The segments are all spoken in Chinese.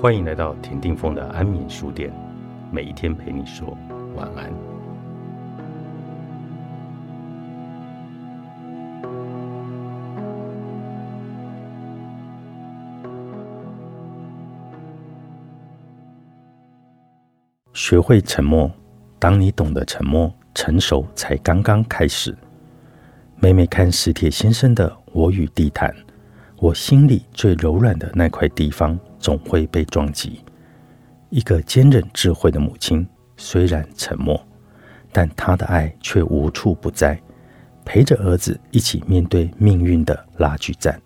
欢迎来到田定峰的安眠书店，每一天陪你说晚安。学会沉默，当你懂得沉默，成熟才刚刚开始。每每看史铁先生的《我与地毯》，我心里最柔软的那块地方。总会被撞击。一个坚韧智慧的母亲，虽然沉默，但她的爱却无处不在，陪着儿子一起面对命运的拉锯战。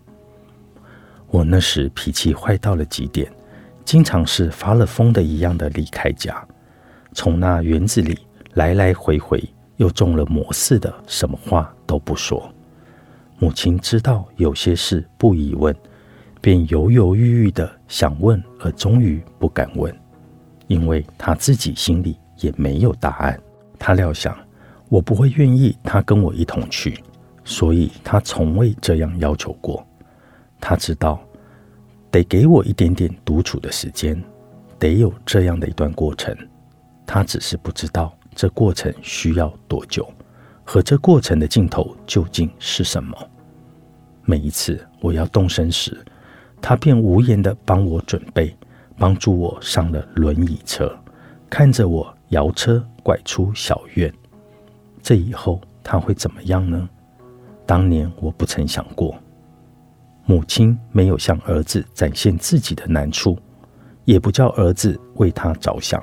我那时脾气坏到了极点，经常是发了疯的一样的离开家，从那园子里来来回回，又中了魔似的，什么话都不说。母亲知道有些事不宜问。便犹犹豫豫的想问，而终于不敢问，因为他自己心里也没有答案。他料想我不会愿意他跟我一同去，所以他从未这样要求过。他知道得给我一点点独处的时间，得有这样的一段过程。他只是不知道这过程需要多久，和这过程的尽头究竟是什么。每一次我要动身时，他便无言的帮我准备，帮助我上了轮椅车，看着我摇车拐出小院。这以后他会怎么样呢？当年我不曾想过，母亲没有向儿子展现自己的难处，也不叫儿子为他着想，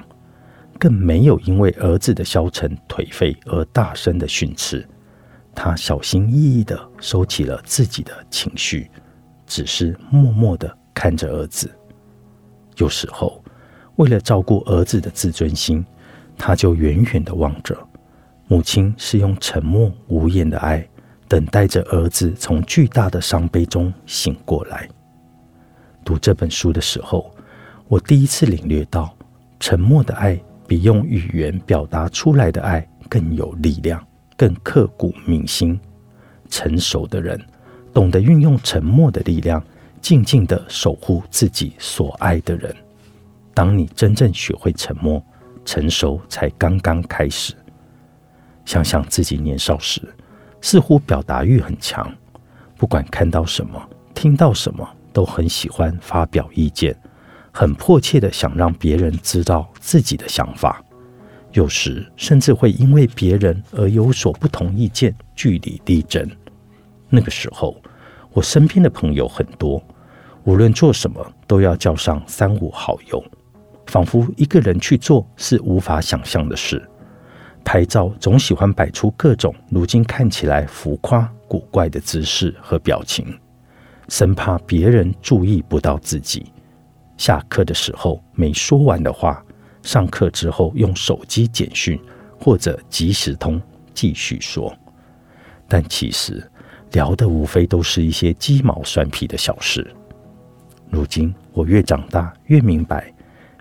更没有因为儿子的消沉颓废而大声的训斥。他小心翼翼的收起了自己的情绪。只是默默的看着儿子，有时候为了照顾儿子的自尊心，他就远远的望着。母亲是用沉默无言的爱，等待着儿子从巨大的伤悲中醒过来。读这本书的时候，我第一次领略到，沉默的爱比用语言表达出来的爱更有力量，更刻骨铭心。成熟的人。懂得运用沉默的力量，静静的守护自己所爱的人。当你真正学会沉默，成熟才刚刚开始。想想自己年少时，似乎表达欲很强，不管看到什么、听到什么，都很喜欢发表意见，很迫切的想让别人知道自己的想法。有时甚至会因为别人而有所不同意见，据理力争。那个时候，我身边的朋友很多，无论做什么都要叫上三五好友，仿佛一个人去做是无法想象的事。拍照总喜欢摆出各种如今看起来浮夸古怪的姿势和表情，生怕别人注意不到自己。下课的时候没说完的话，上课之后用手机简讯或者即时通继续说，但其实。聊的无非都是一些鸡毛蒜皮的小事。如今我越长大越明白，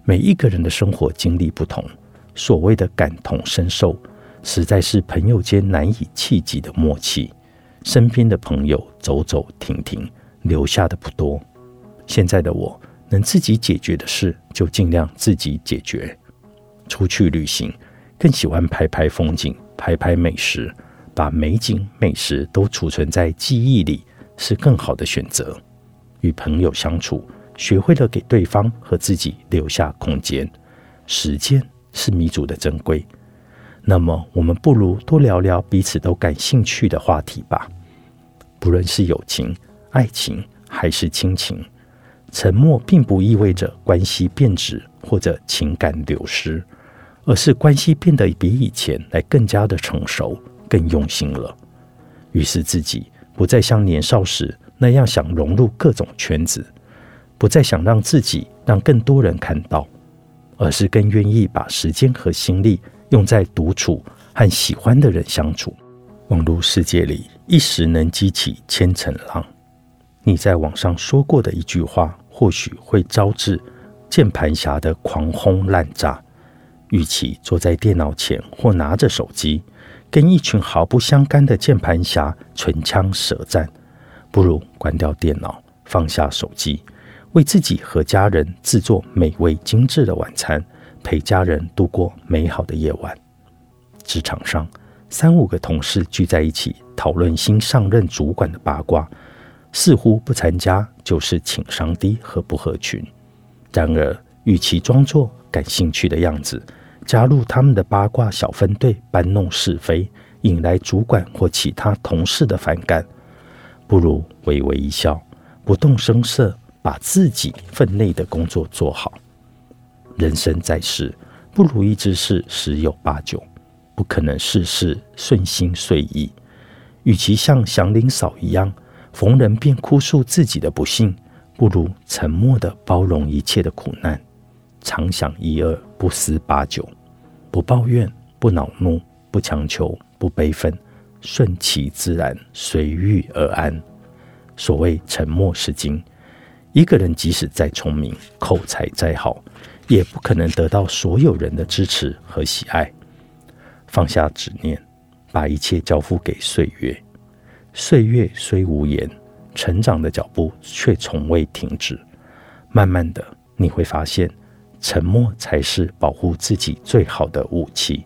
每一个人的生活经历不同，所谓的感同身受，实在是朋友间难以企及的默契。身边的朋友走走停停，留下的不多。现在的我能自己解决的事，就尽量自己解决。出去旅行，更喜欢拍拍风景，拍拍美食。把美景、美食都储存在记忆里，是更好的选择。与朋友相处，学会了给对方和自己留下空间。时间是弥足的珍贵。那么，我们不如多聊聊彼此都感兴趣的话题吧。不论是友情、爱情还是亲情，沉默并不意味着关系变质或者情感流失，而是关系变得比以前来更加的成熟。更用心了，于是自己不再像年少时那样想融入各种圈子，不再想让自己让更多人看到，而是更愿意把时间和心力用在独处和喜欢的人相处。网络世界里一时能激起千层浪，你在网上说过的一句话，或许会招致键盘侠的狂轰滥炸。与其坐在电脑前或拿着手机。跟一群毫不相干的键盘侠唇枪舌战，不如关掉电脑，放下手机，为自己和家人制作美味精致的晚餐，陪家人度过美好的夜晚。职场上，三五个同事聚在一起讨论新上任主管的八卦，似乎不参加就是情商低和不合群。然而，与其装作感兴趣的样子，加入他们的八卦小分队，搬弄是非，引来主管或其他同事的反感，不如微微一笑，不动声色。把自己分内的工作做好。人生在世，不如意之事十有八九，不可能事事顺心遂意。与其像祥林嫂一样逢人便哭诉自己的不幸，不如沉默的包容一切的苦难，常想一二，不思八九，不抱怨，不恼怒，不强求，不悲愤，顺其自然，随遇而安。所谓沉默是金。一个人即使再聪明，口才再好，也不可能得到所有人的支持和喜爱。放下执念，把一切交付给岁月。岁月虽无言，成长的脚步却从未停止。慢慢的，你会发现，沉默才是保护自己最好的武器。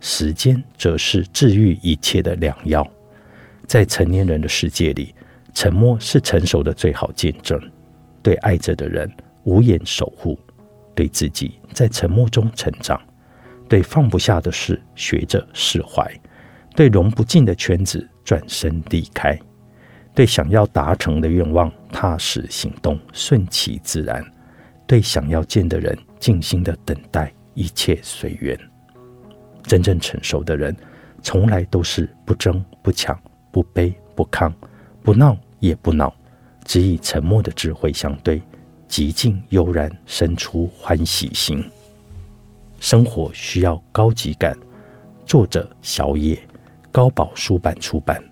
时间则是治愈一切的良药。在成年人的世界里，沉默是成熟的最好见证。对爱着的人无言守护，对自己在沉默中成长，对放不下的事学着释怀，对融不进的圈子转身离开，对想要达成的愿望踏实行动，顺其自然，对想要见的人静心的等待，一切随缘。真正成熟的人，从来都是不争不抢，不卑不亢，不闹也不恼。只以沉默的智慧相对，极静悠然，生出欢喜心。生活需要高级感。作者：小野，高宝书版出版。